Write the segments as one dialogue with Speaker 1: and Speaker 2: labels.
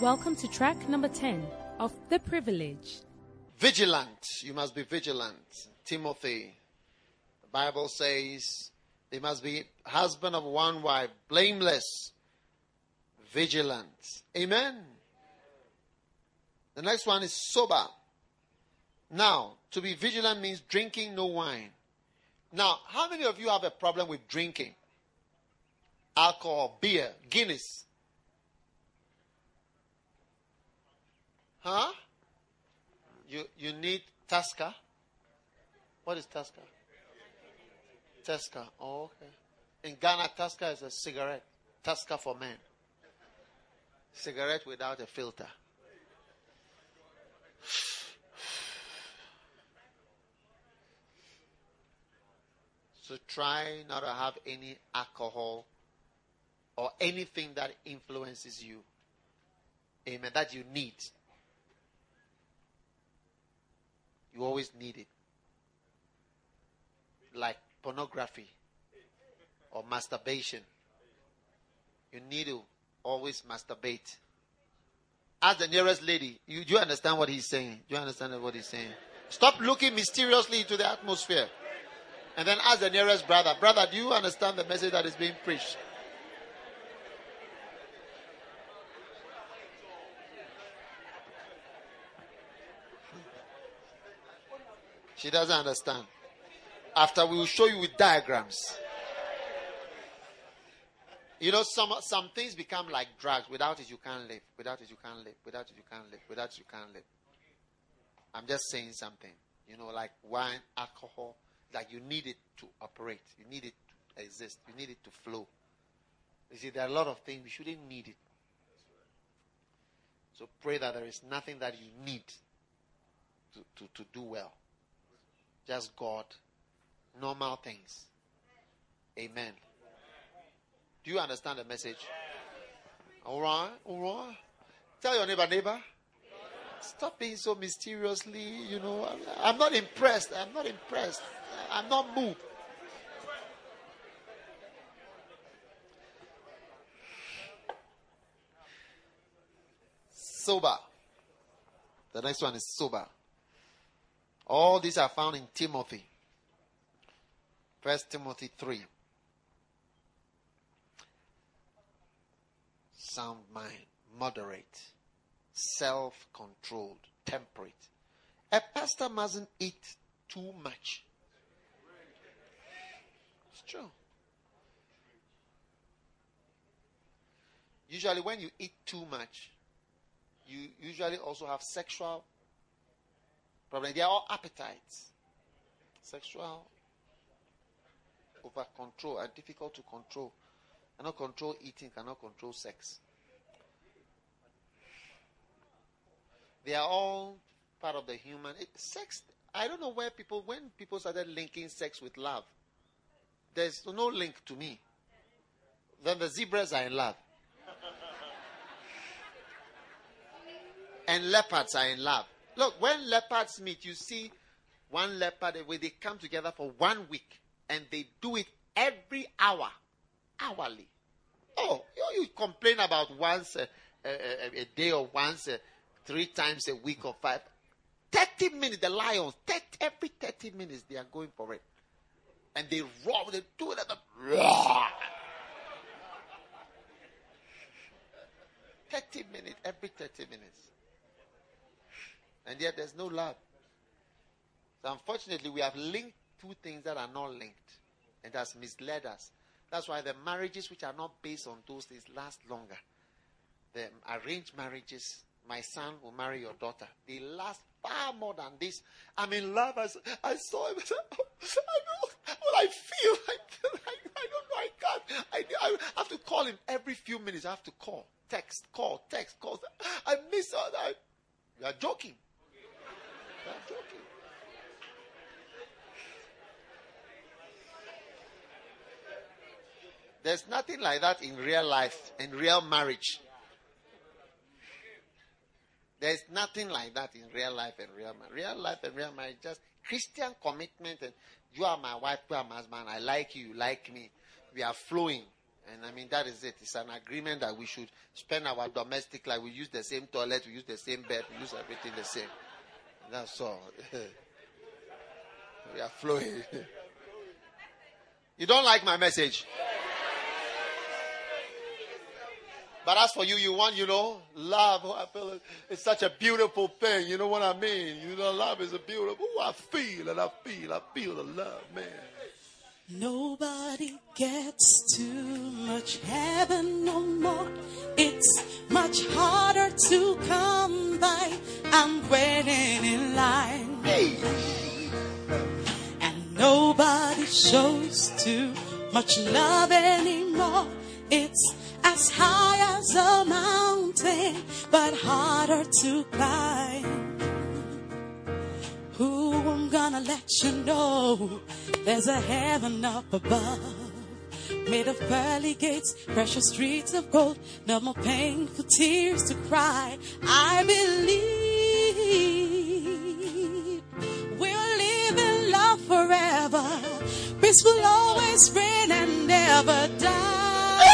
Speaker 1: Welcome to track number 10 of The Privilege.
Speaker 2: Vigilant. You must be vigilant. Timothy. The Bible says they must be husband of one wife, blameless, vigilant. Amen. The next one is sober. Now, to be vigilant means drinking no wine. Now, how many of you have a problem with drinking? Alcohol, beer, Guinness. Huh? You you need Tusker? What is Tusker? Tusker. Oh, okay. In Ghana, Tusker is a cigarette. Tusker for men. Cigarette without a filter. So try not to have any alcohol or anything that influences you. Amen. That you need. You always need it. Like pornography or masturbation. You need to always masturbate. Ask the nearest lady, you, do you understand what he's saying? Do you understand what he's saying? Stop looking mysteriously into the atmosphere. And then ask the nearest brother, brother, do you understand the message that is being preached? She doesn't understand. After we will show you with diagrams. You know, some some things become like drugs. Without it, you can't live. Without it, you can't live. Without it, you can't live. Without it, you can't live. I'm just saying something. You know, like wine, alcohol. Like you need it to operate. You need it to exist. You need it to flow. You see, there are a lot of things we shouldn't need it. So pray that there is nothing that you need to, to, to do well. Just God. Normal things. Amen. Do you understand the message? All right, all right. Tell your neighbor, neighbor. Stop being so mysteriously, you know. I'm, I'm not impressed. I'm not impressed. I'm not moved. Sober. The next one is sober. All these are found in Timothy. First Timothy 3. Sound mind, moderate, self controlled, temperate. A pastor mustn't eat too much. It's true. Usually, when you eat too much, you usually also have sexual problem. They are all appetites. Sexual over control are difficult to control. Cannot control eating, cannot control sex. They are all part of the human it, sex. I don't know where people when people started linking sex with love. There's no link to me. Then the zebras are in love. and leopards are in love. Look, when leopards meet, you see one leopard, eh, where they come together for one week and they do it every hour, hourly. Oh, you, you complain about once a, a, a, day or once three times a week or five. 30 minutes, the lions, 30, every 30 minutes they are going for it. And they roar, they do it at the roar. 30 minutes, every 30 minutes. And yet there's no love. So unfortunately, we have linked two things that are not linked. And that's misled us. That's why the marriages which are not based on those things last longer. The arranged marriages, my son will marry your daughter. They last far more than this. I'm in love. I, I saw him. I, I know what I feel. I, I, I don't know. I can't. I, I have to call him every few minutes. I have to call, text, call, text, call. I miss all that. You are joking. There's nothing like that in real life, in real marriage. There's nothing like that in real life and real marriage. Real life and real marriage, just Christian commitment and you are my wife, you are my husband, I like you, you like me. We are flowing And I mean, that is it. It's an agreement that we should spend our domestic life. We use the same toilet, we use the same bed, we use everything the same. That's all. we are flowing. you don't like my message? But as for you, you want, you know, love. Oh, I feel it, it's such a beautiful thing. You know what I mean? You know, love is a beautiful. Oh, I feel and I feel. I feel the love, man.
Speaker 3: Nobody gets too much heaven no more. It's much harder to come by. I'm waiting in line.
Speaker 2: Hey.
Speaker 3: And nobody shows too much love anymore. It's as high as a mountain, but harder to climb. Gonna let you know there's a heaven up above. Made of pearly gates, precious streets of gold, no more painful tears to cry. I believe we'll live in love forever. Peace will always reign and never die.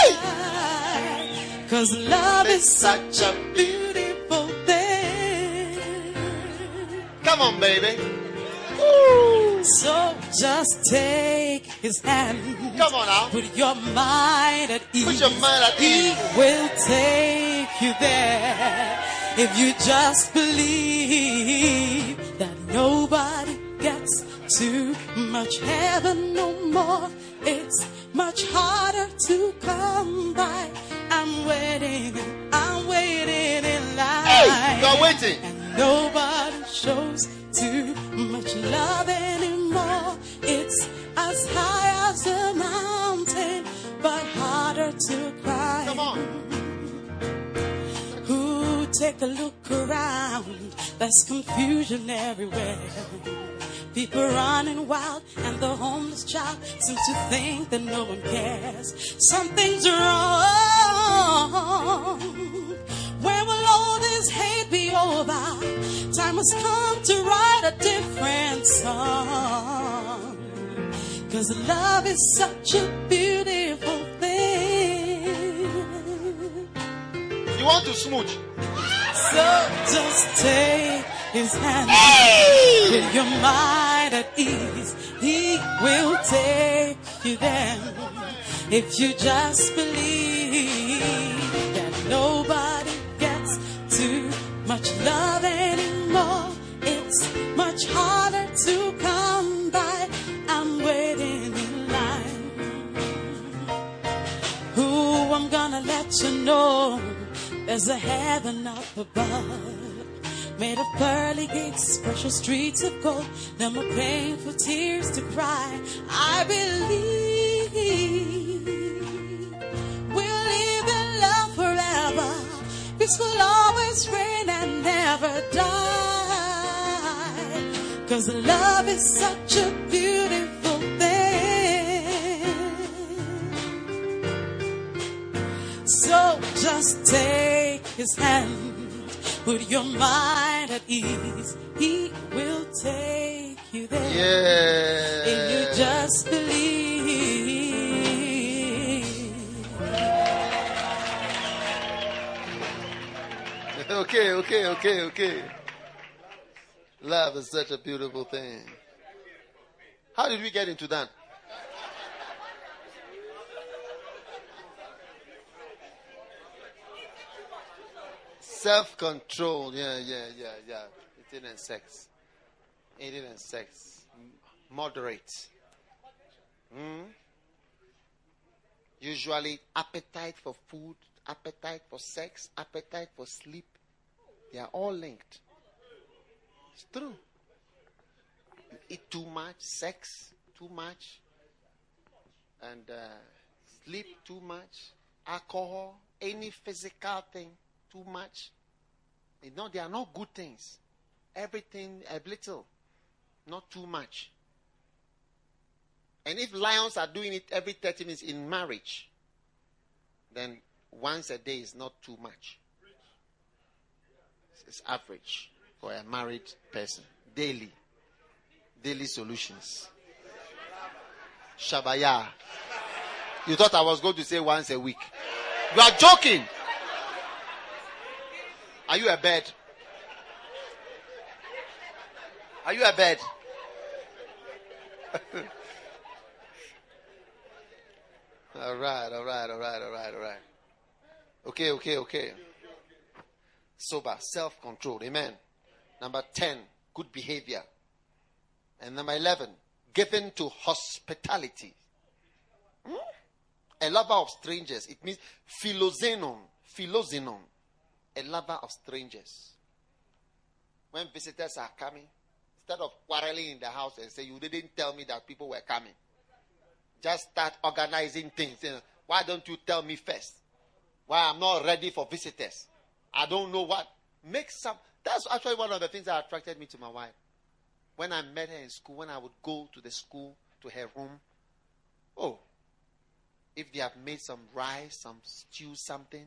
Speaker 3: Cause love is such a beautiful thing.
Speaker 2: Come on, baby.
Speaker 3: So just take his hand.
Speaker 2: Come on now.
Speaker 3: Put your mind at ease.
Speaker 2: Put your mind at ease.
Speaker 3: He will take you there. If you just believe that nobody gets too much heaven no more. It's much harder to come by. I'm waiting, I'm waiting in line.
Speaker 2: Hey, you're waiting.
Speaker 3: And nobody shows too much love anymore. It's as high as a mountain, but harder to climb.
Speaker 2: Come on.
Speaker 3: Who take a look around? There's confusion everywhere. People running wild, and the homeless child seems to think that no one cares. Something's wrong. Will all this hate be over? Time has come to write a different song. Cause love is such a beautiful thing.
Speaker 2: You want to smooch?
Speaker 3: So just take his hand. Put your mind at ease. He will take you there. If you just believe much love anymore. It's much harder to come by. I'm waiting in line. Who I'm gonna let you know there's a heaven up above. Made of pearly gates, precious streets of gold, no more painful tears to cry. I believe we'll live in love forever. Peace will always reign never die. Cause love is such a beautiful thing. So just take his hand, put your mind at ease. He will take you there.
Speaker 2: Yeah.
Speaker 3: If you just believe.
Speaker 2: Okay, okay, okay, okay. Love is such a beautiful thing. How did we get into that? Self control. Yeah, yeah, yeah, yeah. Eating and sex. Eating and sex. Moderate. Hmm? Usually, appetite for food, appetite for sex, appetite for sleep, they are all linked. It's true. You eat too much, sex too much, and uh, sleep too much, alcohol, any physical thing too much. You know, they are not good things. Everything a little, not too much. And if lions are doing it every 30 minutes in marriage, then once a day is not too much. It's average for a married person. Daily. Daily solutions. Shabaya. You thought I was going to say once a week. You are joking. Are you a bird? Are you a bird? all right, all right, all right, all right, all right. Okay, okay, okay. Sober, self control. Amen. Number 10, good behavior. And number 11, given to hospitality. Hmm? A lover of strangers. It means philoxenon. Philoxenon. A lover of strangers. When visitors are coming, instead of quarreling in the house and say, You didn't tell me that people were coming, just start organizing things. Why don't you tell me first? Why I'm not ready for visitors? I don't know what. Make some. That's actually one of the things that attracted me to my wife. When I met her in school, when I would go to the school, to her room, oh, if they have made some rice, some stew, something,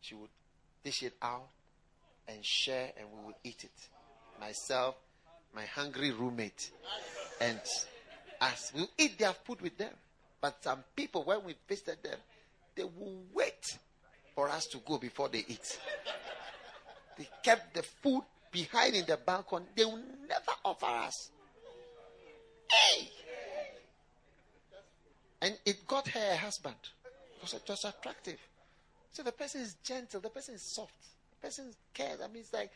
Speaker 2: she would dish it out and share, and we would eat it. Myself, my hungry roommate, and us. We eat their food with them. But some people, when we visited them, they will wait for us to go before they eat. They kept the food behind in the balcony. They will never offer us. Hey! And it got her a husband. Because it was attractive. So the person is gentle, the person is soft, the person cares. I mean, it's like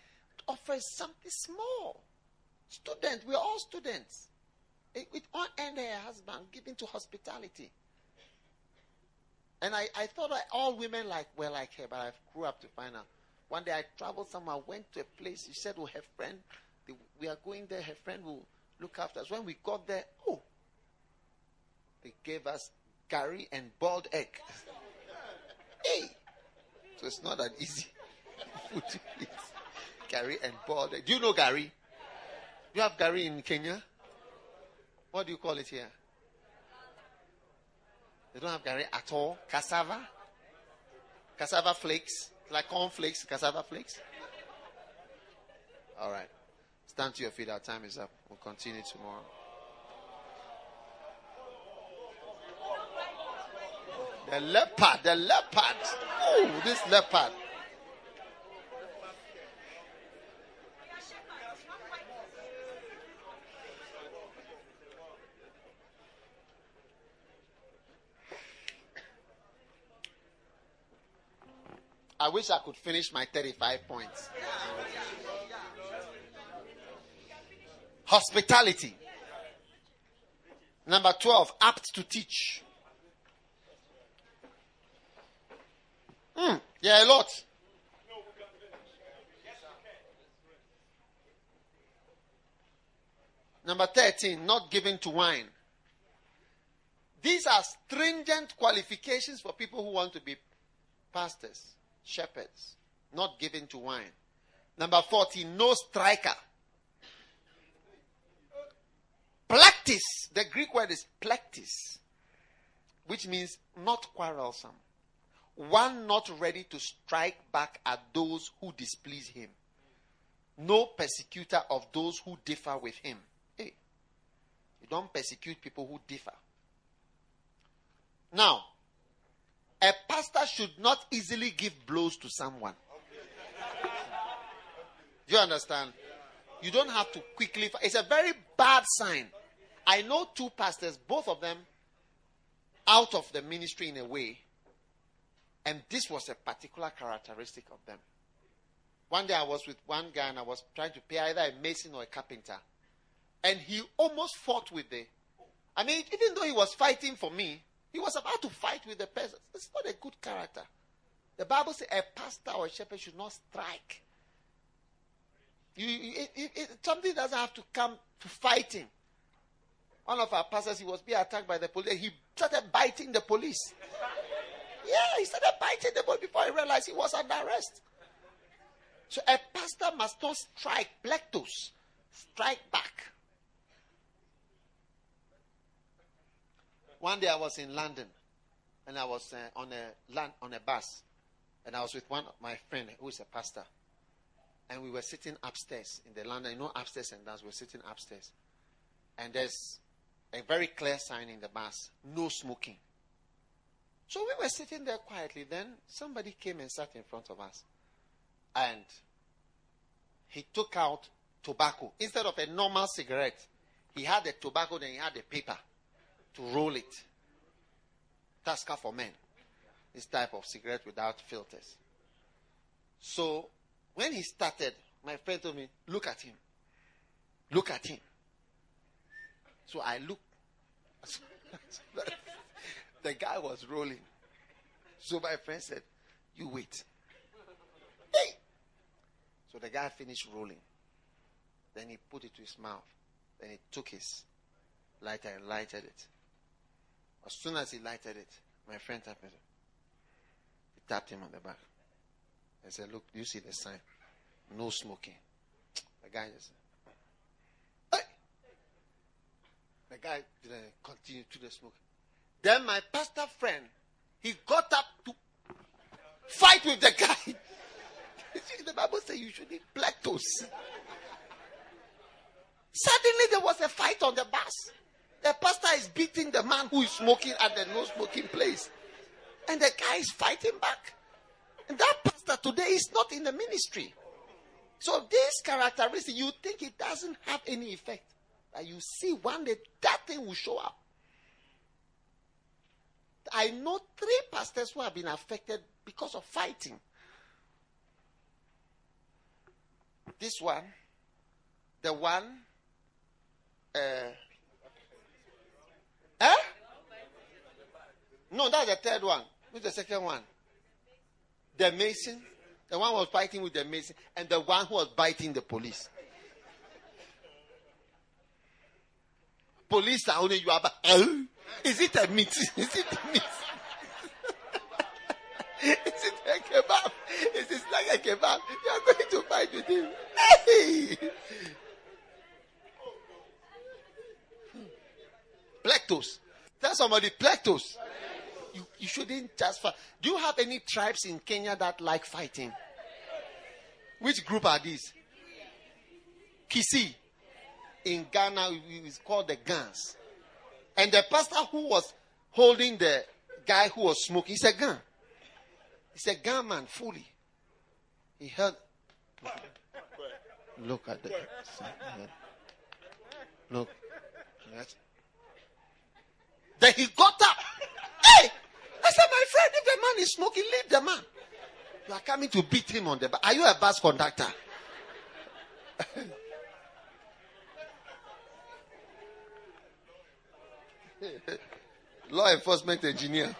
Speaker 2: offers something small. Student, we're all students. It, it all her husband giving to hospitality. And I, I thought all women like were like her, but I grew up to find out. One day I traveled somewhere, went to a place. She said, "Oh, her friend, we are going there. Her friend will look after us." When we got there, oh, they gave us curry and boiled egg. hey, so it's not that easy food to eat. Curry and boiled egg. Do you know gari? Do you have gari in Kenya? What do you call it here? They don't have gari at all. Cassava? Cassava flakes? Like corn flakes, cassava flakes? All right. Stand to your feet. Our time is up. We'll continue tomorrow. The leopard, the leopard. Oh, this leopard. I wish I could finish my 35 points. Hospitality. Number 12, apt to teach. Hmm, yeah, a lot. Number 13, not given to wine. These are stringent qualifications for people who want to be pastors shepherds, not given to wine. Number 14, no striker. Plektis, the Greek word is plektis, which means not quarrelsome. One not ready to strike back at those who displease him. No persecutor of those who differ with him. Hey, you don't persecute people who differ. Now, a pastor should not easily give blows to someone. Do you understand? You don't have to quickly. It's a very bad sign. I know two pastors, both of them out of the ministry in a way, and this was a particular characteristic of them. One day I was with one guy and I was trying to pay either a mason or a carpenter, and he almost fought with the. I mean, even though he was fighting for me, he was about to fight with the person. It's not a good character. The Bible says a pastor or a shepherd should not strike. You, it, it, it, something doesn't have to come to fighting. One of our pastors, he was being attacked by the police. He started biting the police. Yeah, he started biting the police before he realized he was under arrest. So a pastor must not strike plektos, strike back. One day I was in London and I was uh, on a land, on a bus and I was with one of my friend who is a pastor. And we were sitting upstairs in the London, you know, upstairs and down. We were sitting upstairs. And there's a very clear sign in the bus no smoking. So we were sitting there quietly. Then somebody came and sat in front of us. And he took out tobacco. Instead of a normal cigarette, he had the tobacco, then he had the paper to roll it. Tusker for men. This type of cigarette without filters. So when he started, my friend told me, Look at him. Look at him. So I looked. the guy was rolling. So my friend said, You wait. Hey! So the guy finished rolling. Then he put it to his mouth. Then he took his lighter and lighted it. As soon as he lighted it, my friend tapped him. He tapped him on the back. I said, Look, do you see the sign? No smoking. The guy just hey! The guy didn't continue to the smoke. Then my pastor friend, he got up to fight with the guy. the Bible says you should eat toast. Suddenly there was a fight on the bus. The pastor is beating the man who is smoking at the no smoking place. And the guy is fighting back. And that pastor today is not in the ministry. So this characteristic, you think it doesn't have any effect. But you see one day that thing will show up. I know three pastors who have been affected because of fighting. This one, the one, uh, No, that's the third one. Who's the second one? The mason. The one who was fighting with the mason, and the one who was biting the police. Police are only you about. Oh, is it a meat? Is it a meat? is it a kebab? Is it like a kebab? You are going to fight with him. Hey! Plectos. Tell somebody plectos you, shouldn't just fight. Do you have any tribes in Kenya that like fighting? Which group are these? Kisii. In Ghana, it's called the Guns. And the pastor who was holding the guy who was smoking, he's a gun. He's a gun man, fully. He held. Look at the. Look. Then he got up. Said, my friend, if the man is smoking, leave the man. You are coming to beat him on the back. Are you a bus conductor? Law enforcement engineer.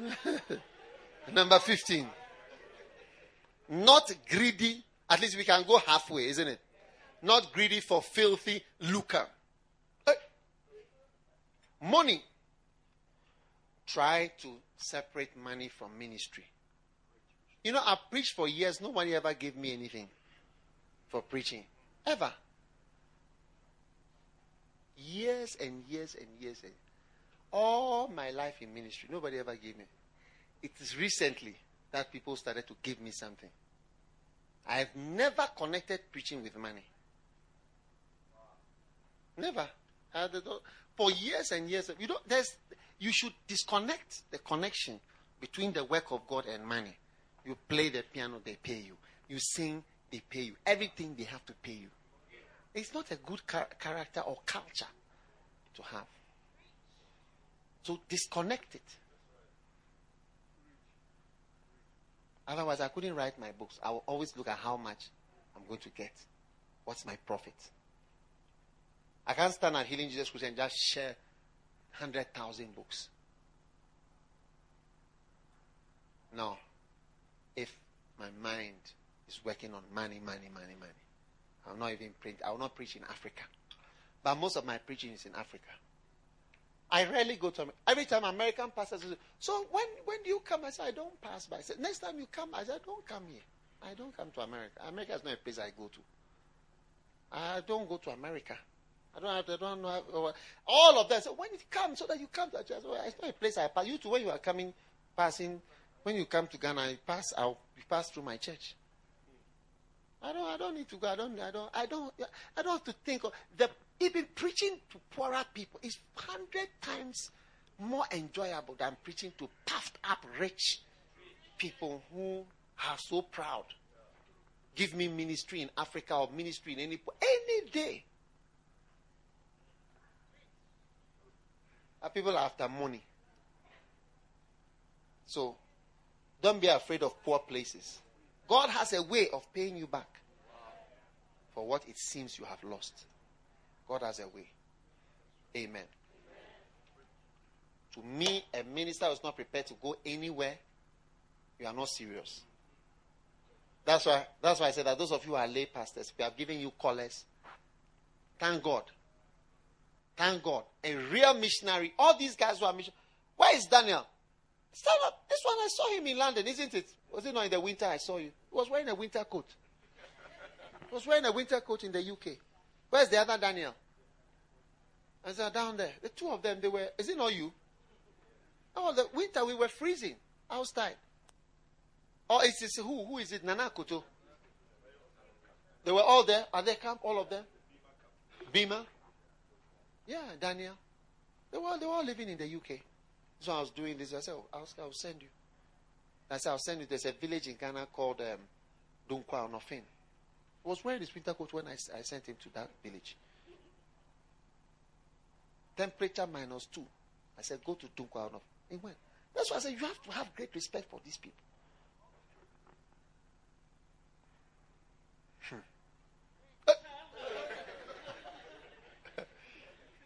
Speaker 2: Number 15. Not greedy. At least we can go halfway, isn't it? Not greedy for filthy lucre. Money. Try to separate money from ministry. You know, I've preached for years. Nobody ever gave me anything for preaching. Ever. Years and years and years. And all my life in ministry, nobody ever gave me. It is recently that people started to give me something. I've never connected preaching with money. Never. For years and years, you know, there's, you should disconnect the connection between the work of God and money. You play the piano, they pay you. You sing, they pay you. Everything they have to pay you. It's not a good char- character or culture to have. So disconnect it. Otherwise, I couldn't write my books. I will always look at how much I'm going to get. What's my profit? I can't stand at Healing Jesus Christ and just share 100,000 books. No. If my mind is working on money, money, money, money, I'll not even preach. I will not preach in Africa. But most of my preaching is in Africa. I rarely go to America. Every time American pastors say, So when, when do you come? I say, I don't pass by. I said, Next time you come, I said, Don't come here. I don't come to America. America is not a place I go to. I don't go to America. I don't have, to, I don't know. Oh, all of that. So when it comes, so that you come to church, well, it's not a place I pass. You too, when you are coming, passing, when you come to Ghana, you pass out, you pass through my church. I don't, I don't need to go. I don't, I don't, I don't, I don't have to think of the Even preaching to poorer people is hundred times more enjoyable than preaching to puffed up rich people who are so proud. Give me ministry in Africa or ministry in any any day. Our people are after money. So don't be afraid of poor places. God has a way of paying you back for what it seems you have lost. God has a way. Amen. To me, a minister is not prepared to go anywhere, you are not serious. That's why that's why I said that those of you who are lay pastors, we have given you callers. Thank God. Thank God. A real missionary. All these guys who are missionaries. Where is Daniel? Stand up. This one I saw him in London, isn't it? Was it not in the winter I saw you? He was wearing a winter coat. He was wearing a winter coat in the UK. Where's the other Daniel? I said, down there. The two of them, they were, is it not you? Oh, the winter we were freezing outside. Oh, is it who? Who is it? Nana Koto. They were all there. Are they camp? All of them? Bima? Yeah, Daniel. They were, they were all living in the UK. So I was doing this. I said, oh, I'll, I'll send you. I said, I'll send you. There's a village in Ghana called um, Dunkwa-on-Offin. He was wearing his winter coat when I, I sent him to that village. Temperature minus two. I said, go to Dunkwa-on-Offin. He went. That's why I said, you have to have great respect for these people.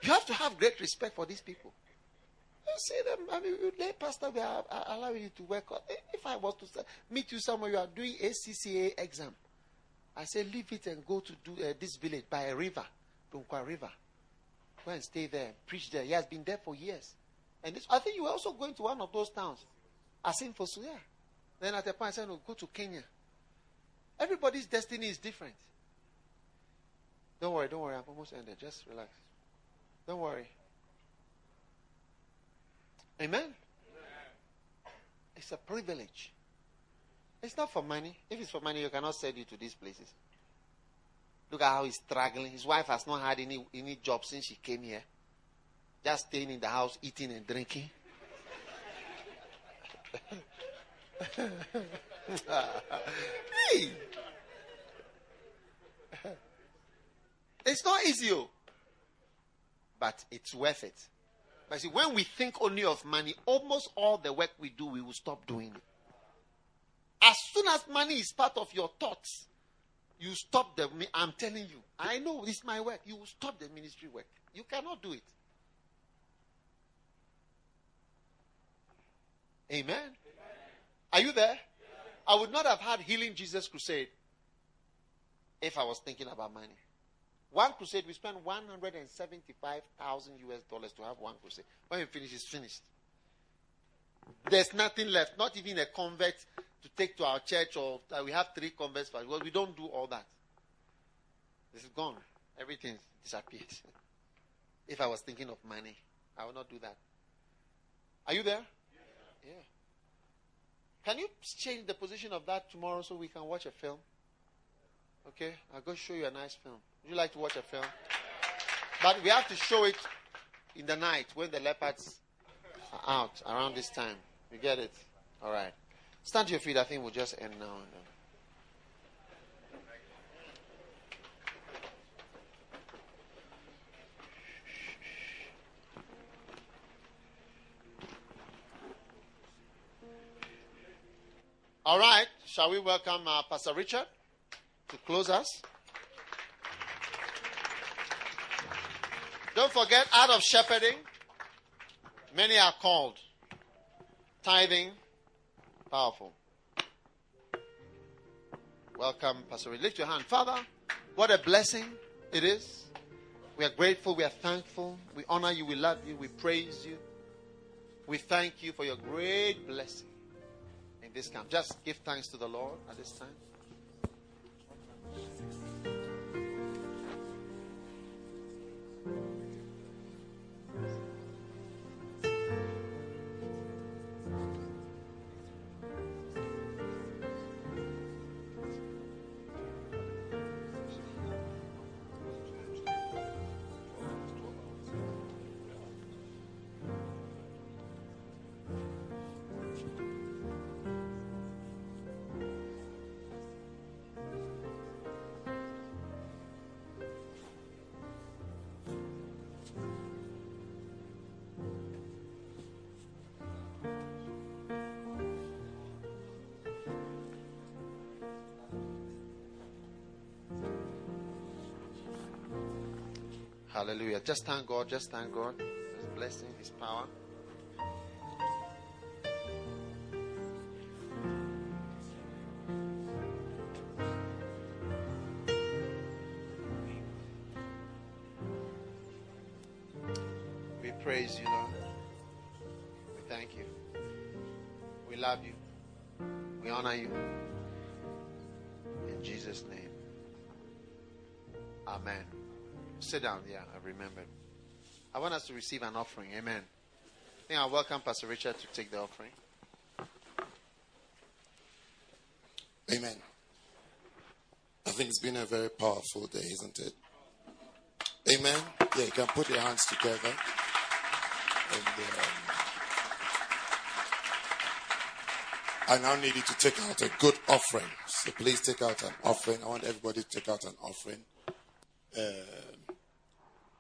Speaker 2: You have to have great respect for these people. You see them, I mean, lay pastor, we are, allowing you to work. If I was to meet you somewhere, you are doing ACCA exam. I say, leave it and go to do uh, this village by a river, Dunkwa River. Go and stay there, preach there. He has been there for years. And this, I think you were also going to one of those towns. Asin for Suya. Then at a point I said, no, go to Kenya. Everybody's destiny is different. Don't worry, don't worry. I'm almost ended. Just relax. Don't worry. Amen? Amen? It's a privilege. It's not for money. If it's for money, you cannot send you to these places. Look at how he's struggling. His wife has not had any, any job since she came here. Just staying in the house, eating and drinking. hey. It's not easy, oh. But it's worth it. But see, when we think only of money, almost all the work we do, we will stop doing it. As soon as money is part of your thoughts, you stop the. I'm telling you, I know it's my work. You will stop the ministry work. You cannot do it. Amen. Amen. Are you there? I would not have had Healing Jesus Crusade if I was thinking about money. One crusade, we spent 175,000 US dollars to have one crusade. When we finish, it's finished. There's nothing left, not even a convert to take to our church, or uh, we have three converts. But, Well, we don't do all that. This is gone. Everything disappeared. if I was thinking of money, I would not do that. Are you there? Yeah. Can you change the position of that tomorrow so we can watch a film? Okay, I'll go show you a nice film. Would you like to watch a film? But we have to show it in the night when the leopards are out around this time. You get it? All right. Stand to your feet. I think we'll just end now. All right. Shall we welcome uh, Pastor Richard to close us? Don't forget, out of shepherding, many are called. Tithing, powerful. Welcome, Pastor. Lift your hand. Father, what a blessing it is. We are grateful. We are thankful. We honor you. We love you. We praise you. We thank you for your great blessing in this camp. Just give thanks to the Lord at this time. Hallelujah. Just thank God. Just thank God. His blessing, His power. We praise you, Lord. We thank you. We love you. We honor you. In Jesus' name. Amen. Sit down. Yeah, I remembered. I want us to receive an offering. Amen. I think I welcome Pastor Richard to take the offering.
Speaker 4: Amen. I think it's been a very powerful day, isn't it? Amen. Yeah, you can put your hands together. And um, I now need you to take out a good offering. So please take out an offering. I want everybody to take out an offering. Um,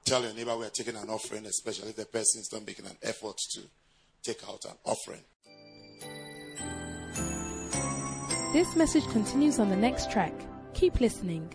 Speaker 4: tell your neighbor we are taking an offering, especially if the person is not making an effort to take out an offering.
Speaker 1: This message continues on the next track. Keep listening.